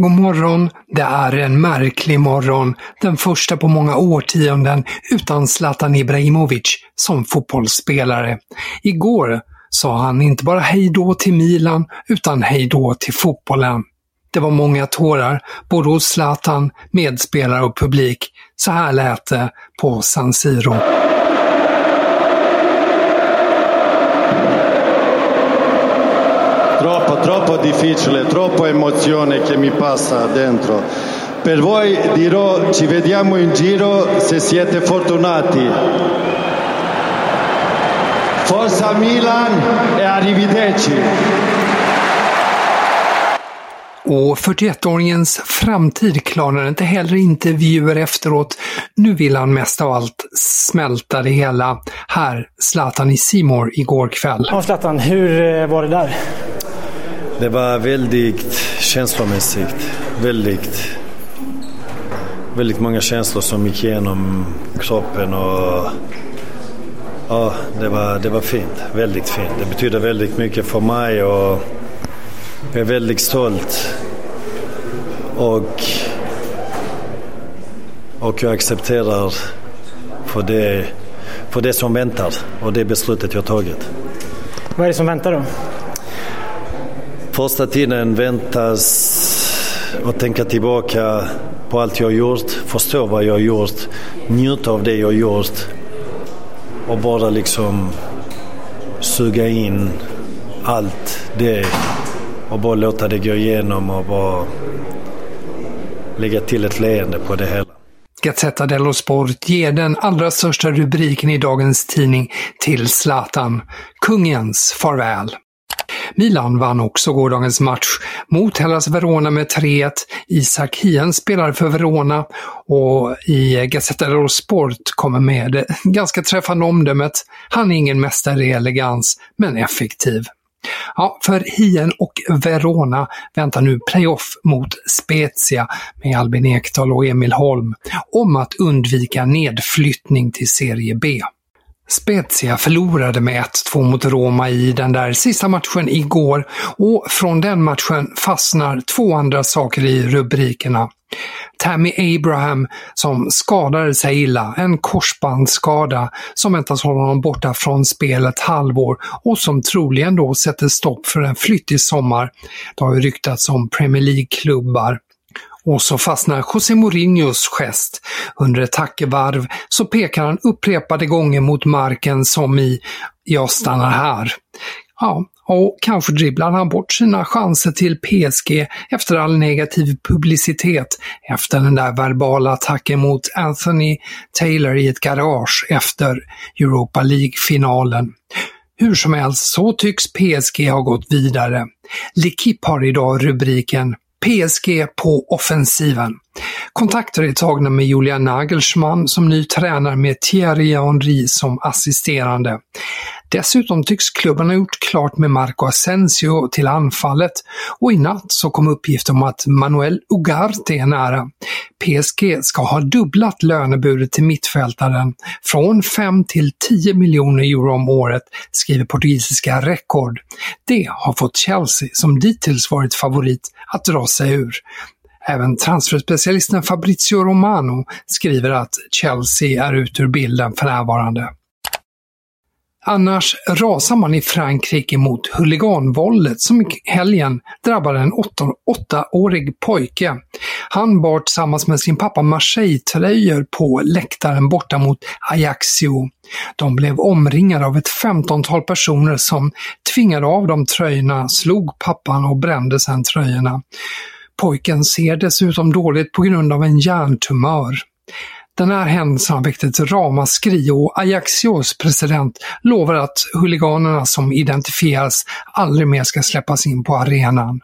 God morgon, det är en märklig morgon. Den första på många årtionden utan Zlatan Ibrahimovic som fotbollsspelare. Igår sa han inte bara hej då till Milan, utan hej då till fotbollen. Det var många tårar, både hos Zlatan, medspelare och publik. Så här lät det på San Siro. Difficile, troppo emozione che mi passa dentro. Per voi dirò ci vediamo in giro se siete fortunati. Forza Milan e arrivederci. Och 41-åringens framtid klarar inte heller intervjuer efteråt. Nu vill han mest av allt smälta det hela. Här, Zlatan i Simor igår kväll. Ja, Zlatan, hur eh, var det där? Det var väldigt känslomässigt. Väldigt, väldigt många känslor som gick igenom kroppen och ja, det var, det var fint. Väldigt fint. Det betyder väldigt mycket för mig och jag är väldigt stolt. Och, och jag accepterar för det, för det som väntar och det beslutet jag tagit. Vad är det som väntar då? Första tiden väntas och tänka tillbaka på allt jag gjort, förstå vad jag gjort, njuta av det jag gjort och bara liksom suga in allt det och bara låta det gå igenom och bara lägga till ett leende på det hela. Gazzetta dello Sport ger den allra största rubriken i dagens tidning till Zlatan. Kungens farväl. Milan vann också gårdagens match mot Hellas Verona med 3-1. Isak Hien spelar för Verona och i Gazzetta dello Sport kommer med det ganska träffande omdömet. Han är ingen mästare i elegans, men effektiv. Ja, för Hien och Verona väntar nu playoff mot Spezia med Albin Ekdal och Emil Holm om att undvika nedflyttning till Serie B. Spezia förlorade med 1-2 mot Roma i den där sista matchen igår och från den matchen fastnar två andra saker i rubrikerna. Tammy Abraham som skadade sig illa, en korsbandsskada som väntas hålla honom borta från spel ett halvår och som troligen då sätter stopp för en flytt i sommar. Det har ju ryktats om Premier League-klubbar. Och så fastnar José Mourinhos gest. Under ett tackevarv så pekar han upprepade gånger mot marken som i “Jag stannar här”. Ja, och kanske dribblar han bort sina chanser till PSG efter all negativ publicitet efter den där verbala attacken mot Anthony Taylor i ett garage efter Europa League-finalen. Hur som helst så tycks PSG ha gått vidare. L'Equipe har idag rubriken PSG på offensiven. Kontakter är tagna med Julia Nagelsmann som ny tränare med Thierry Henry som assisterande. Dessutom tycks klubben ha gjort klart med Marco Asensio till anfallet och i natt så kom uppgift om att Manuel Ugarte är nära. PSG ska ha dubblat lönebudet till mittfältaren från 5 till 10 miljoner euro om året, skriver portugisiska Record. Det har fått Chelsea, som dittills varit favorit, att dra sig ur. Även transferspecialisten Fabrizio Romano skriver att Chelsea är ut ur bilden för närvarande. Annars rasar man i Frankrike mot huliganvåldet som i helgen drabbade en åttaårig pojke. Han bar tillsammans med sin pappa Marseille-tröjor på läktaren borta mot Ajaccio. De blev omringade av ett femtontal personer som tvingade av dem tröjorna, slog pappan och brände sedan tröjorna. Pojken ser dessutom dåligt på grund av en hjärntumör. Den här händelsen har väckt ett ramaskri och Ajaxios president lovar att huliganerna som identifieras aldrig mer ska släppas in på arenan.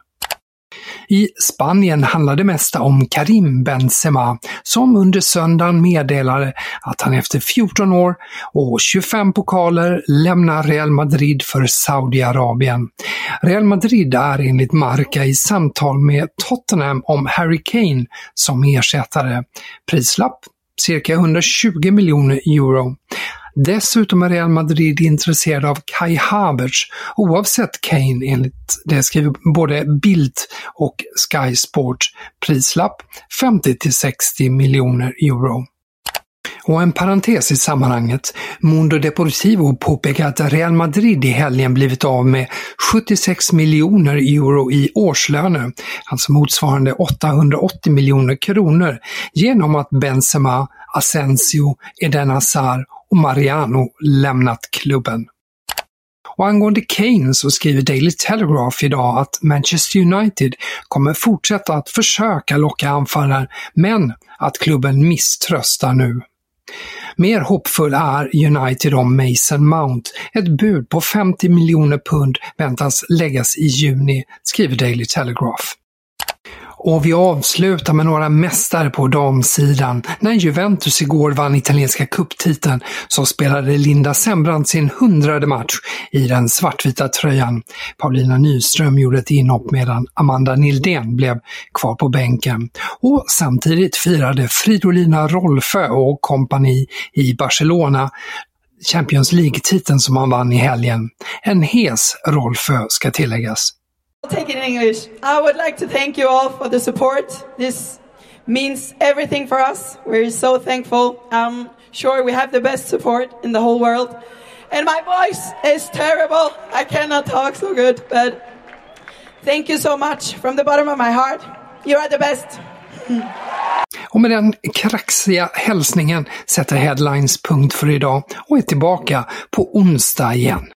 I Spanien handlar det mesta om Karim Benzema som under söndagen meddelade att han efter 14 år och 25 pokaler lämnar Real Madrid för Saudiarabien. Real Madrid är enligt Marca i samtal med Tottenham om Harry Kane som ersättare. Prislapp cirka 120 miljoner euro. Dessutom är Real Madrid intresserade av Kai Havertz oavsett Kane enligt det skriver både Bildt och Sky Sport. Prislapp 50 till 60 miljoner euro. Och en parentes i sammanhanget. Mundo Deportivo påpekar att Real Madrid i helgen blivit av med 76 miljoner euro i årslöner, alltså motsvarande 880 miljoner kronor, genom att Benzema, Asensio, Eden Hazard och Mariano lämnat klubben. Och angående Kane så skriver Daily Telegraph idag att Manchester United kommer fortsätta att försöka locka anfallaren, men att klubben misströstar nu. Mer hoppfull är United om Mason Mount. Ett bud på 50 miljoner pund väntas läggas i juni, skriver Daily Telegraph. Och vi avslutar med några mästare på damsidan. När Juventus igår vann italienska kupptiteln så spelade Linda Sembrant sin hundrade match i den svartvita tröjan. Paulina Nyström gjorde ett inhopp medan Amanda Nildén blev kvar på bänken. Och samtidigt firade Fridolina Rolfö och kompani i Barcelona Champions League-titeln som han vann i helgen. En hes Rolfö ska tilläggas. Take it in English. I would like to thank you all for the support. This means everything for us. We're so thankful. I'm sure we have the best support in the whole world. And my voice is terrible. I cannot talk so good, but thank you so much from the bottom of my heart. You are the best. Och med den kraxiga hälsningen sätter Headlines punkt för idag och är tillbaka på onsdag igen.